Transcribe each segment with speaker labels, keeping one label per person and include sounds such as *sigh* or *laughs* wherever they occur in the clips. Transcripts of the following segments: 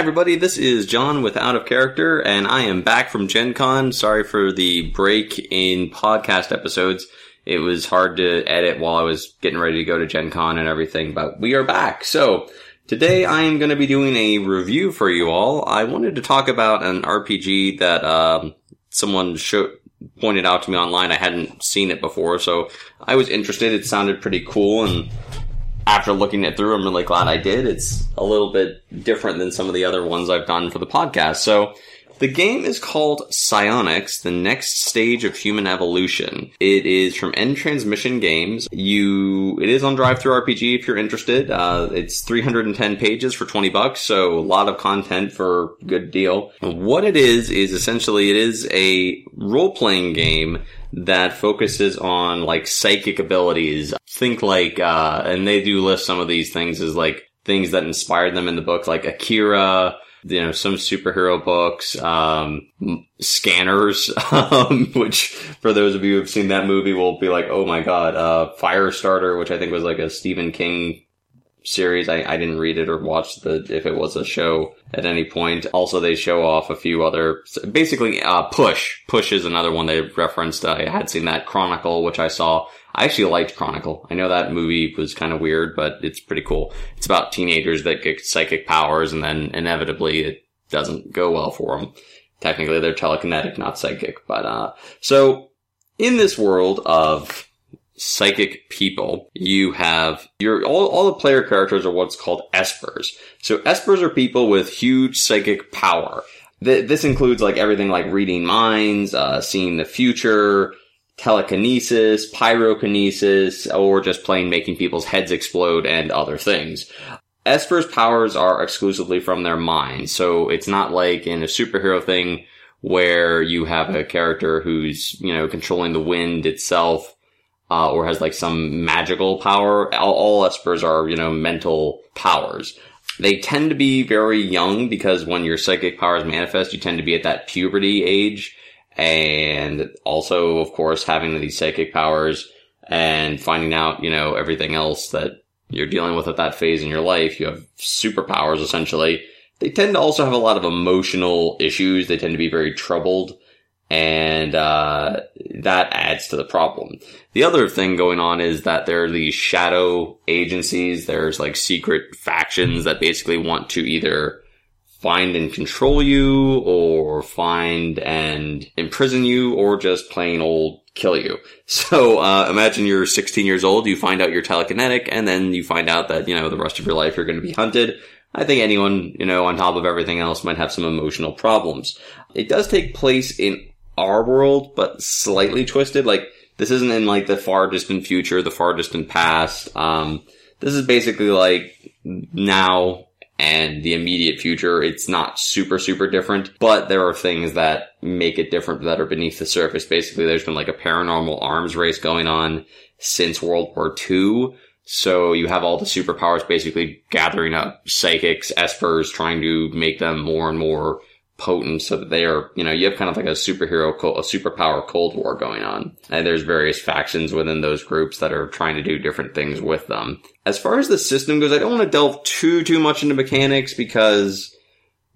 Speaker 1: Everybody. This is John with Out of Character, and I am back from Gen Con. Sorry for the break in podcast episodes. It was hard to edit while I was getting ready to go to Gen Con and everything, but we are back. So, today I am going to be doing a review for you all. I wanted to talk about an RPG that um, someone showed, pointed out to me online. I hadn't seen it before, so I was interested. It sounded pretty cool, and after looking it through, I'm really glad I did. It's a little bit different than some of the other ones I've done for the podcast. So the game is called Psionics, the next stage of human evolution. It is from End Transmission Games. You, it is on DriveThruRPG if you're interested. Uh, it's 310 pages for 20 bucks, so a lot of content for a good deal. What it is, is essentially it is a role-playing game that focuses on like psychic abilities. Think like, uh, and they do list some of these things as like things that inspired them in the book, like Akira, you know, some superhero books, um, scanners, *laughs* um, which for those of you who've seen that movie will be like, oh my god, uh, Firestarter, which I think was like a Stephen King series. I, I didn't read it or watch the if it was a show at any point. Also, they show off a few other basically uh, Push. Push is another one they referenced. I had seen that Chronicle, which I saw. I actually liked Chronicle. I know that movie was kind of weird, but it's pretty cool. It's about teenagers that get psychic powers, and then inevitably it doesn't go well for them. Technically, they're telekinetic, not psychic. But uh, so in this world of psychic people, you have your all, all the player characters are what's called espers. So espers are people with huge psychic power. Th- this includes like everything like reading minds, uh, seeing the future, telekinesis, pyrokinesis, or just plain making people's heads explode and other things. Esper's powers are exclusively from their mind, so it's not like in a superhero thing where you have a character who's, you know, controlling the wind itself uh, or has like some magical power. All, all espers are, you know, mental powers. They tend to be very young because when your psychic powers manifest, you tend to be at that puberty age. And also, of course, having these psychic powers and finding out, you know, everything else that you're dealing with at that phase in your life. You have superpowers essentially. They tend to also have a lot of emotional issues. They tend to be very troubled and uh, that adds to the problem. The other thing going on is that there are these shadow agencies. There's like secret factions that basically want to either find and control you, or find and imprison you, or just plain old kill you. *laughs* So uh, imagine you're 16 years old, you find out you're telekinetic, and then you find out that you know the rest of your life you're going to be hunted. I think anyone, you know, on top of everything else might have some emotional problems. It does take place in our world, but slightly twisted. Like this isn't in like the far distant future, the far distant past. Um, this is basically like now and the immediate future. It's not super, super different, but there are things that make it different that are beneath the surface. Basically, there's been like a paranormal arms race going on since World War II. So you have all the superpowers basically gathering up psychics, espers, trying to make them more and more potent so that they are, you know, you have kind of like a superhero, a superpower cold war going on. And there's various factions within those groups that are trying to do different things with them. As far as the system goes, I don't want to delve too, too much into mechanics because,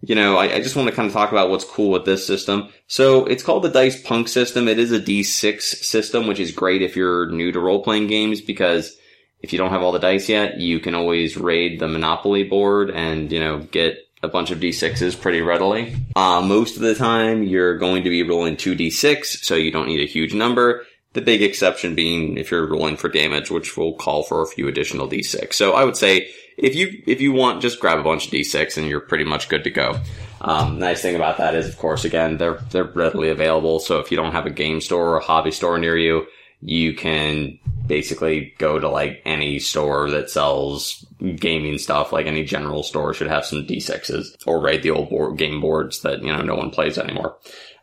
Speaker 1: you know, I, I just want to kind of talk about what's cool with this system. So it's called the Dice Punk system. It is a D6 system, which is great if you're new to role playing games because if you don't have all the dice yet, you can always raid the Monopoly board and, you know, get a bunch of d6s pretty readily. Uh, most of the time, you're going to be rolling 2d6, so you don't need a huge number. The big exception being if you're rolling for damage, which will call for a few additional d6. So I would say if you if you want, just grab a bunch of d6 and you're pretty much good to go. Um, nice thing about that is, of course, again they're they're readily available. So if you don't have a game store or a hobby store near you, you can basically go to like any store that sells gaming stuff, like any general store should have some D6s or raid the old board, game boards that, you know, no one plays anymore.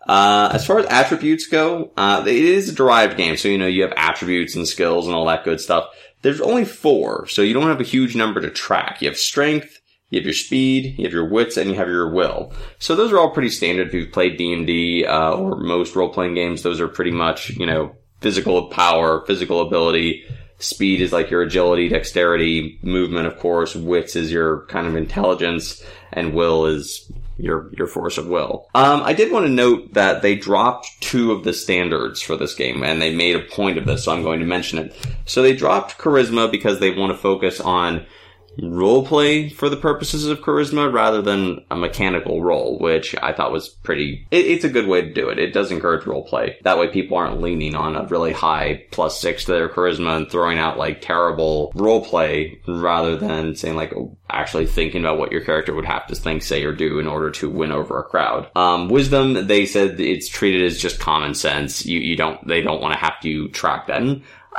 Speaker 1: Uh, as far as attributes go, uh, it is a derived game. So, you know, you have attributes and skills and all that good stuff. There's only four, so you don't have a huge number to track. You have strength, you have your speed, you have your wits, and you have your will. So those are all pretty standard if you've played D&D, uh, or most role-playing games. Those are pretty much, you know, physical power, physical ability, Speed is like your agility, dexterity, movement, of course. Wits is your kind of intelligence, and will is your your force of will. Um, I did want to note that they dropped two of the standards for this game, and they made a point of this, so I'm going to mention it. So they dropped charisma because they want to focus on roleplay for the purposes of charisma rather than a mechanical role, which I thought was pretty, it, it's a good way to do it. It does encourage role play. That way people aren't leaning on a really high plus six to their charisma and throwing out like terrible role play rather than saying like actually thinking about what your character would have to think, say, or do in order to win over a crowd. Um, wisdom, they said it's treated as just common sense. You, you don't, they don't want to have to track that.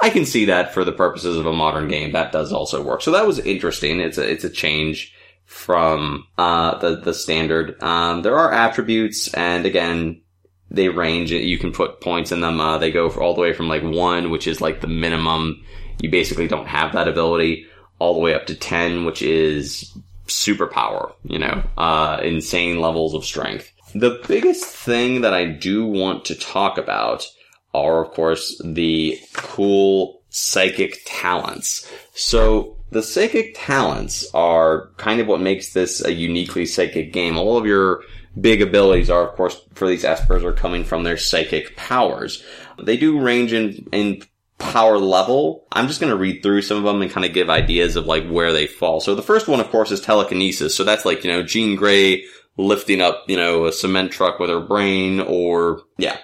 Speaker 1: I can see that for the purposes of a modern game, that does also work. So that was interesting. It's a, it's a change from, uh, the, the standard. Um, there are attributes and again, they range. You can put points in them. Uh, they go all the way from like one, which is like the minimum. You basically don't have that ability all the way up to 10, which is superpower, you know, uh, insane levels of strength. The biggest thing that I do want to talk about are, of course, the cool psychic talents. So the psychic talents are kind of what makes this a uniquely psychic game. All of your big abilities are, of course, for these espers are coming from their psychic powers. They do range in, in power level. I'm just going to read through some of them and kind of give ideas of like where they fall. So the first one, of course, is telekinesis. So that's like, you know, Jean Grey lifting up, you know, a cement truck with her brain or, yeah,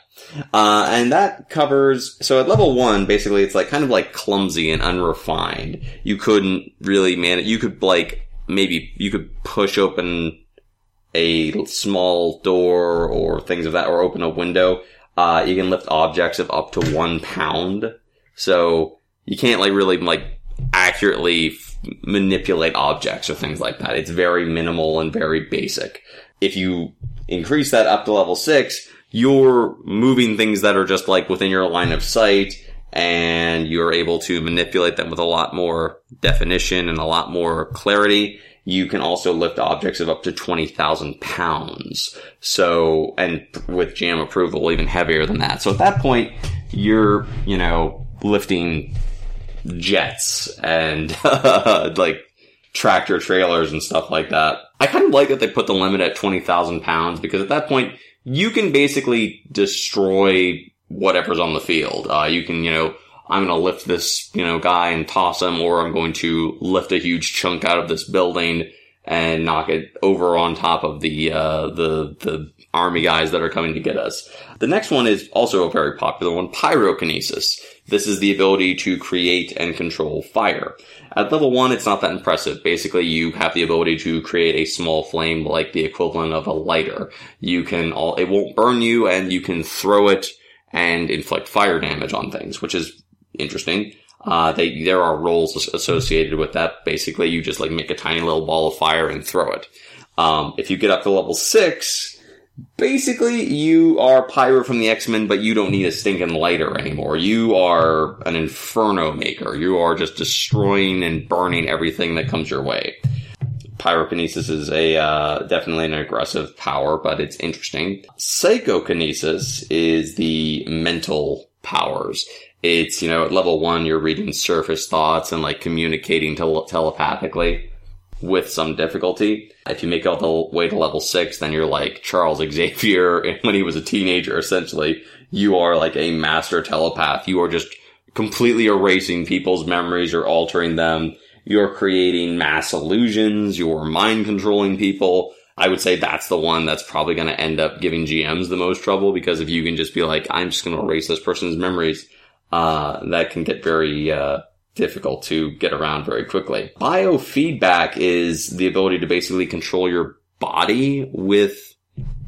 Speaker 1: uh, and that covers, so at level one, basically it's like kind of like clumsy and unrefined. You couldn't really manage, you could like, maybe you could push open a small door or things of that, or open a window. Uh, you can lift objects of up to one pound. So you can't like really like accurately manipulate objects or things like that. It's very minimal and very basic. If you increase that up to level six, you're moving things that are just like within your line of sight and you're able to manipulate them with a lot more definition and a lot more clarity. You can also lift objects of up to 20,000 pounds. So, and with GM approval, even heavier than that. So at that point, you're, you know, lifting jets and *laughs* like tractor trailers and stuff like that. I kind of like that they put the limit at 20,000 pounds because at that point, you can basically destroy whatever's on the field. Uh, you can, you know, I'm going to lift this, you know, guy and toss him, or I'm going to lift a huge chunk out of this building and knock it over on top of the, uh, the, the army guys that are coming to get us. The next one is also a very popular one, pyrokinesis. This is the ability to create and control fire. At level one, it's not that impressive. Basically, you have the ability to create a small flame like the equivalent of a lighter. You can all, it won't burn you and you can throw it and inflict fire damage on things, which is interesting. Uh, they, there are roles associated with that. Basically, you just like make a tiny little ball of fire and throw it. Um, if you get up to level six, basically you are Pyro from the X-Men, but you don't need a stinking lighter anymore. You are an inferno maker. You are just destroying and burning everything that comes your way. Pyrokinesis is a uh, definitely an aggressive power, but it's interesting. Psychokinesis is the mental powers. It's you know at level one you're reading surface thoughts and like communicating tele- telepathically with some difficulty. If you make it all the way to level six, then you're like Charles Xavier *laughs* when he was a teenager, essentially. You are like a master telepath. You are just completely erasing people's memories or altering them. You're creating mass illusions. You're mind controlling people. I would say that's the one that's probably going to end up giving GMs the most trouble because if you can just be like, I'm just going to erase this person's memories, uh, that can get very, uh, difficult to get around very quickly. Biofeedback is the ability to basically control your body with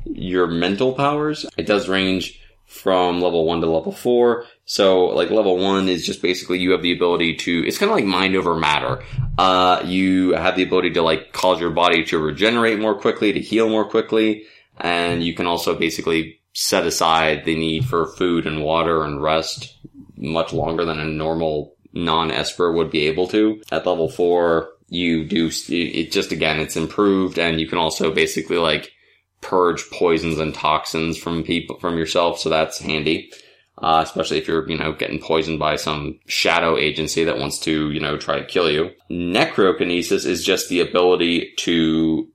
Speaker 1: your mental powers. It does range from level one to level four. So like level one is just basically you have the ability to, it's kind of like mind over matter. Uh, you have the ability to like cause your body to regenerate more quickly, to heal more quickly. And you can also basically set aside the need for food and water and rest much longer than a normal non-Esper would be able to. At level four, you do, it just again, it's improved and you can also basically like purge poisons and toxins from people, from yourself. So that's handy. Uh, especially if you're, you know, getting poisoned by some shadow agency that wants to, you know, try to kill you. Necrokinesis is just the ability to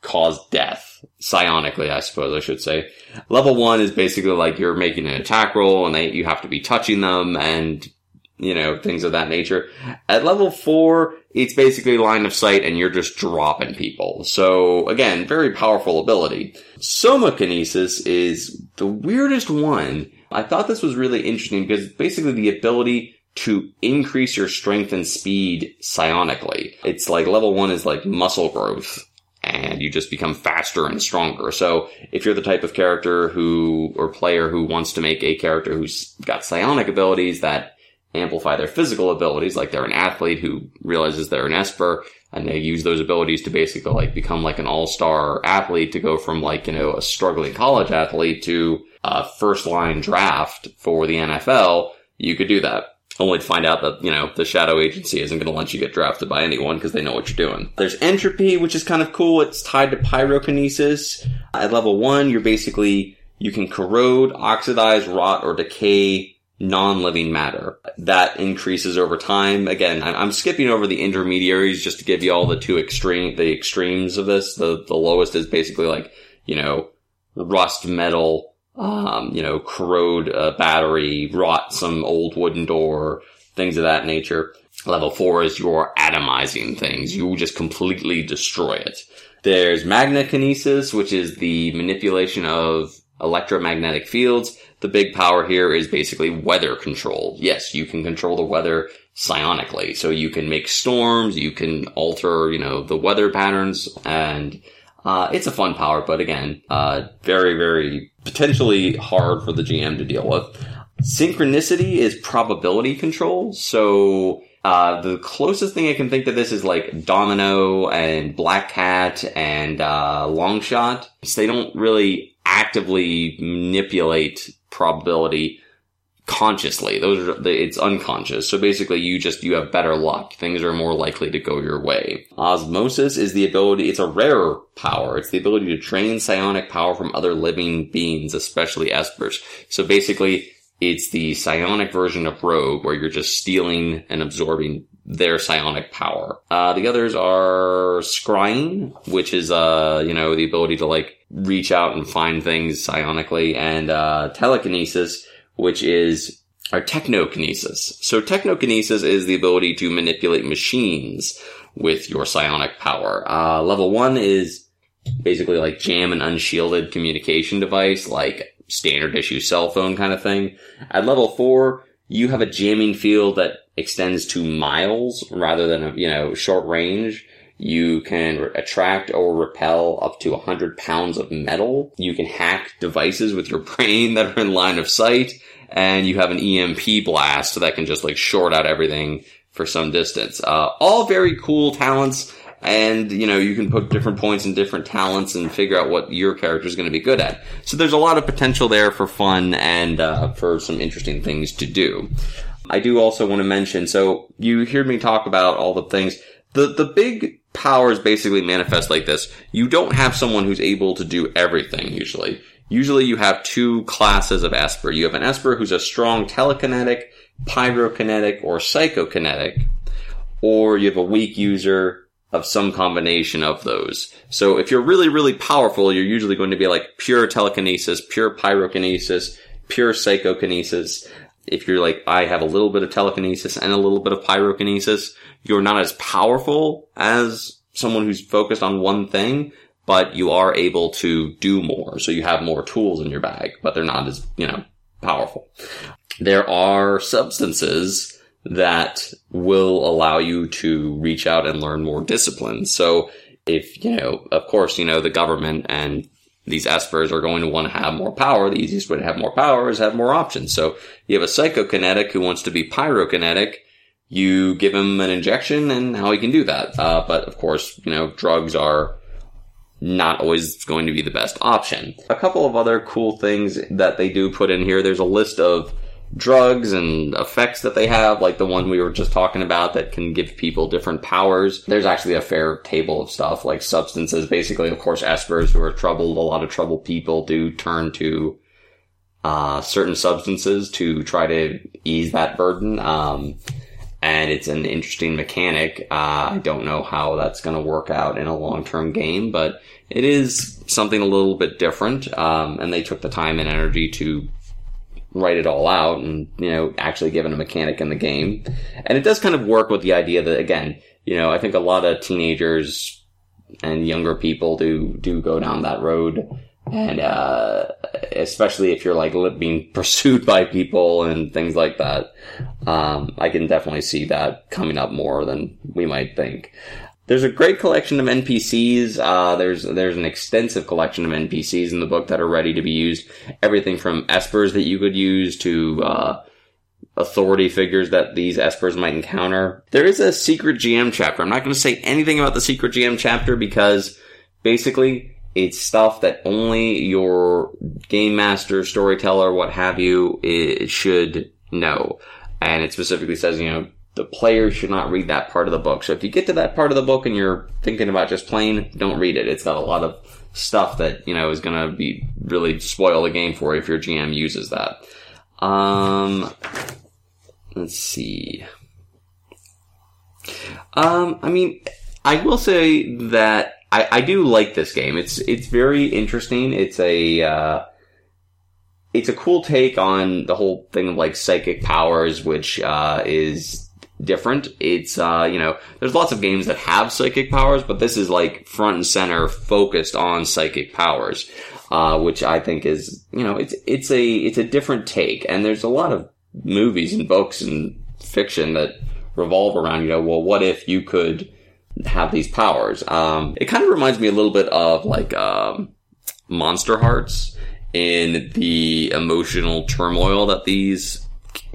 Speaker 1: cause death. Psionically, I suppose I should say. Level one is basically like you're making an attack roll and they, you have to be touching them and, you know, things of that nature. At level four, it's basically line of sight and you're just dropping people. So again, very powerful ability. Somakinesis is the weirdest one. I thought this was really interesting because basically the ability to increase your strength and speed psionically. It's like level one is like muscle growth and you just become faster and stronger. So if you're the type of character who, or player who wants to make a character who's got psionic abilities that amplify their physical abilities, like they're an athlete who realizes they're an Esper, and they use those abilities to basically like become like an all-star athlete to go from like, you know, a struggling college athlete to a first line draft for the NFL, you could do that only to find out that, you know, the shadow agency isn't going to let you get drafted by anyone because they know what you're doing. There's entropy, which is kind of cool. It's tied to pyrokinesis. At level one, you're basically, you can corrode, oxidize, rot, or decay non-living matter. That increases over time. Again, I'm skipping over the intermediaries just to give you all the two extreme, the extremes of this. The, the lowest is basically like, you know, rust metal, um, you know, corrode a battery, rot some old wooden door, things of that nature. Level four is you're atomizing things. You just completely destroy it. There's magnekinesis, which is the manipulation of electromagnetic fields. The big power here is basically weather control. Yes, you can control the weather psionically. So you can make storms, you can alter, you know, the weather patterns and uh, it's a fun power, but again, uh, very, very potentially hard for the GM to deal with. Synchronicity is probability control. So, uh, the closest thing I can think to this is like Domino and Black Cat and, uh, Longshot. So they don't really actively manipulate probability consciously. Those are, it's unconscious. So basically you just, you have better luck. Things are more likely to go your way. Osmosis is the ability, it's a rare power. It's the ability to train psionic power from other living beings, especially espers. So basically it's the psionic version of rogue where you're just stealing and absorbing their psionic power. Uh, the others are scrying, which is, uh, you know, the ability to like reach out and find things psionically and, uh, telekinesis, which is our technokinesis. So technokinesis is the ability to manipulate machines with your psionic power. Uh, level one is basically like jam an unshielded communication device, like standard issue cell phone kind of thing. At level four, you have a jamming field that extends to miles rather than a, you know, short range. You can attract or repel up to 100 pounds of metal. You can hack devices with your *laughs* brain that are in line of sight. And you have an EMP blast that can just like short out everything for some distance. Uh, all very cool talents. And, you know, you can put different points in different talents and figure out what your character is going to be good at. So there's a lot of potential there for fun and uh, for some interesting things to do. I do also want to mention, so you hear me talk about all the things. The, the big powers basically manifest like this. You don't have someone who's able to do everything usually. Usually you have two classes of Esper. You have an Esper who's a strong telekinetic, pyrokinetic, or psychokinetic, or you have a weak user of some combination of those. So if you're really, really powerful, you're usually going to be like pure telekinesis, pure pyrokinesis, pure psychokinesis. If you're like, I have a little bit of telekinesis and a little bit of pyrokinesis, you're not as powerful as someone who's focused on one thing, but you are able to do more. So you have more tools in your bag, but they're not as, you know, powerful. There are substances that will allow you to reach out and learn more disciplines. So if, you know, of course, you know, the government and these espers are going to want to have more power. The easiest way to have more power is have more options. So you have a psychokinetic who wants to be pyrokinetic you give him an injection and how he can do that. Uh, but of course, you know, drugs are not always going to be the best option. A couple of other cool things that they do put in here. There's a list of drugs and effects that they have, like the one we were just talking about that can give people different powers. There's actually a fair table of stuff, like substances. Basically, of course, espers who are troubled, a lot of troubled people do turn to uh, certain substances to try to ease that burden. Um, and it's an interesting mechanic. Uh, I don't know how that's going to work out in a long-term game, but it is something a little bit different. Um, and they took the time and energy to write it all out and, you know, actually given a mechanic in the game. And it does kind of work with the idea that, again, you know, I think a lot of teenagers and younger people do, do go down that road and uh, especially if you're like being *laughs* pursued by people and things like that, um, I can definitely see that coming up more than we might think. There's a great collection of NPCs. Uh, there's there's an extensive collection of NPCs in the book that are ready to be used. Everything from espers that you could use to uh, authority figures that these espers might encounter. There is a secret GM chapter. I'm not going to say anything about the secret GM chapter because basically it's stuff that only your game master, storyteller, what have you, should know. And it specifically says, you know, the player should not read that part of the book. So if you get to that part of the book and you're thinking about just playing, don't read it. It's got a lot of stuff that, you know, is going to be really spoil the game for you if your GM uses that. Um, let's see. Um, I mean, I will say that I, I do like this game. It's it's very interesting. It's a uh, it's a cool take on the whole thing of like psychic powers, which uh, is different. It's uh, you know, there's lots of games that have psychic powers, but this is like front and center focused on psychic powers, uh, which I think is you know, it's it's a it's a different take, and there's a lot of movies and books and fiction that revolve around you know, well, what if you could have these powers. Um, it kind of reminds me a little bit of like um, Monsterhearts in the emotional turmoil that these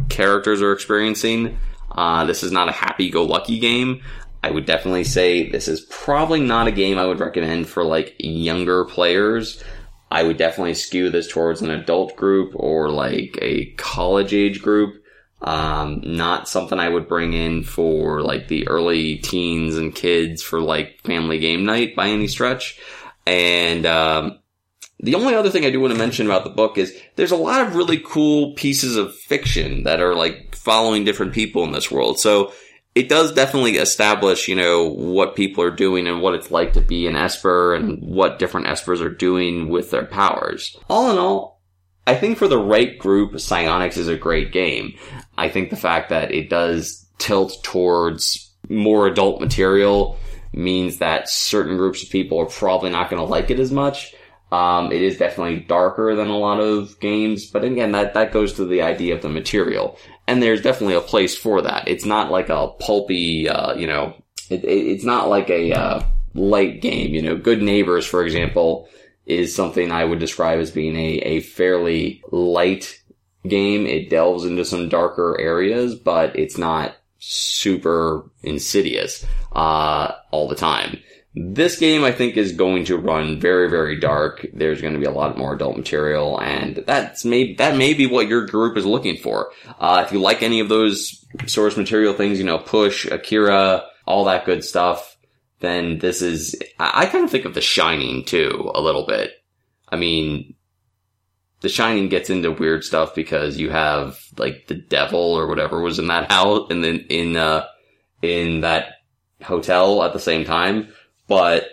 Speaker 1: characters are experiencing. Uh, this is not a happy-go-lucky game. I would definitely say this is probably not a game I would recommend for like younger players. I would definitely skew this towards an adult group or like a college age group. Um, not something I would bring in for like the early teens and kids for like family game night by any stretch. And, um, the only other thing I do want to mention about the book is there's a lot of really cool pieces of fiction that are like following different people in this world. So it does definitely establish, you know, what people are doing and what it's like to be an Esper and what different Espers are doing with their powers. All in all, I think for the right group, Psionics is a great game. I think the fact that it does tilt towards more adult material means that certain groups of people are probably not going to like it as much. Um, it is definitely darker than a lot of games, but again, that, that goes to the idea of the material. And there's definitely a place for that. It's not like a pulpy, uh, you know, it, it, it's not like a, uh, light game, you know, Good Neighbors, for example, is something I would describe as being a, a fairly light game. It delves into some darker areas, but it's not super insidious, uh, all the time. This game, I think, is going to run very, very dark. There's going to be a lot more adult material, and that's maybe that may be what your group is looking for. Uh, if you like any of those source material things, you know, Push, Akira, all that good stuff, then this is, I, kind of think of The Shining too, a little bit. I mean, The Shining gets into weird stuff because you have like the devil or whatever was in that house and then in, uh, in that hotel at the same time. But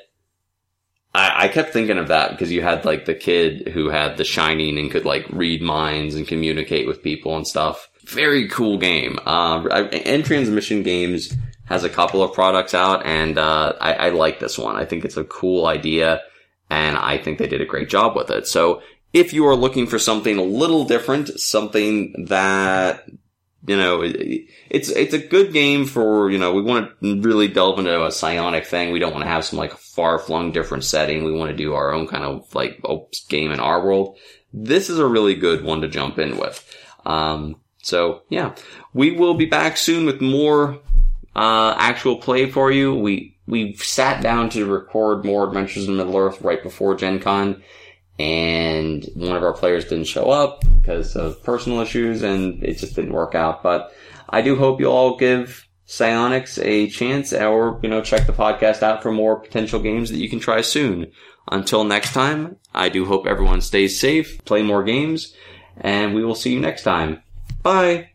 Speaker 1: I, I kept thinking of that because you had like the kid who had the shining and could like read minds and communicate with people and stuff. Very cool game. Uh, End Transmission Games has a couple of products out, and uh, I, I like this one. I think it's a cool idea, and I think they did a great job with it. So if you are looking for something a little different, something that you know, it's it's a good game for you know we want to really delve into a psionic thing. We don't want to have some like far flung different setting. We want to do our own kind of like game in our world. This is a really good one to jump in with. Um, so yeah, we will be back soon with more uh, actual play for you. We we sat down to record more Adventures in Middle Earth right before Gen Con, and one of our players didn't show up because of personal issues, and it just didn't work out. But I do hope you'll all give Psionics a chance, or you know, check the podcast out for more potential games that you can try soon. Until next time, I do hope everyone stays safe, play more games, and we will see you next time. Bye!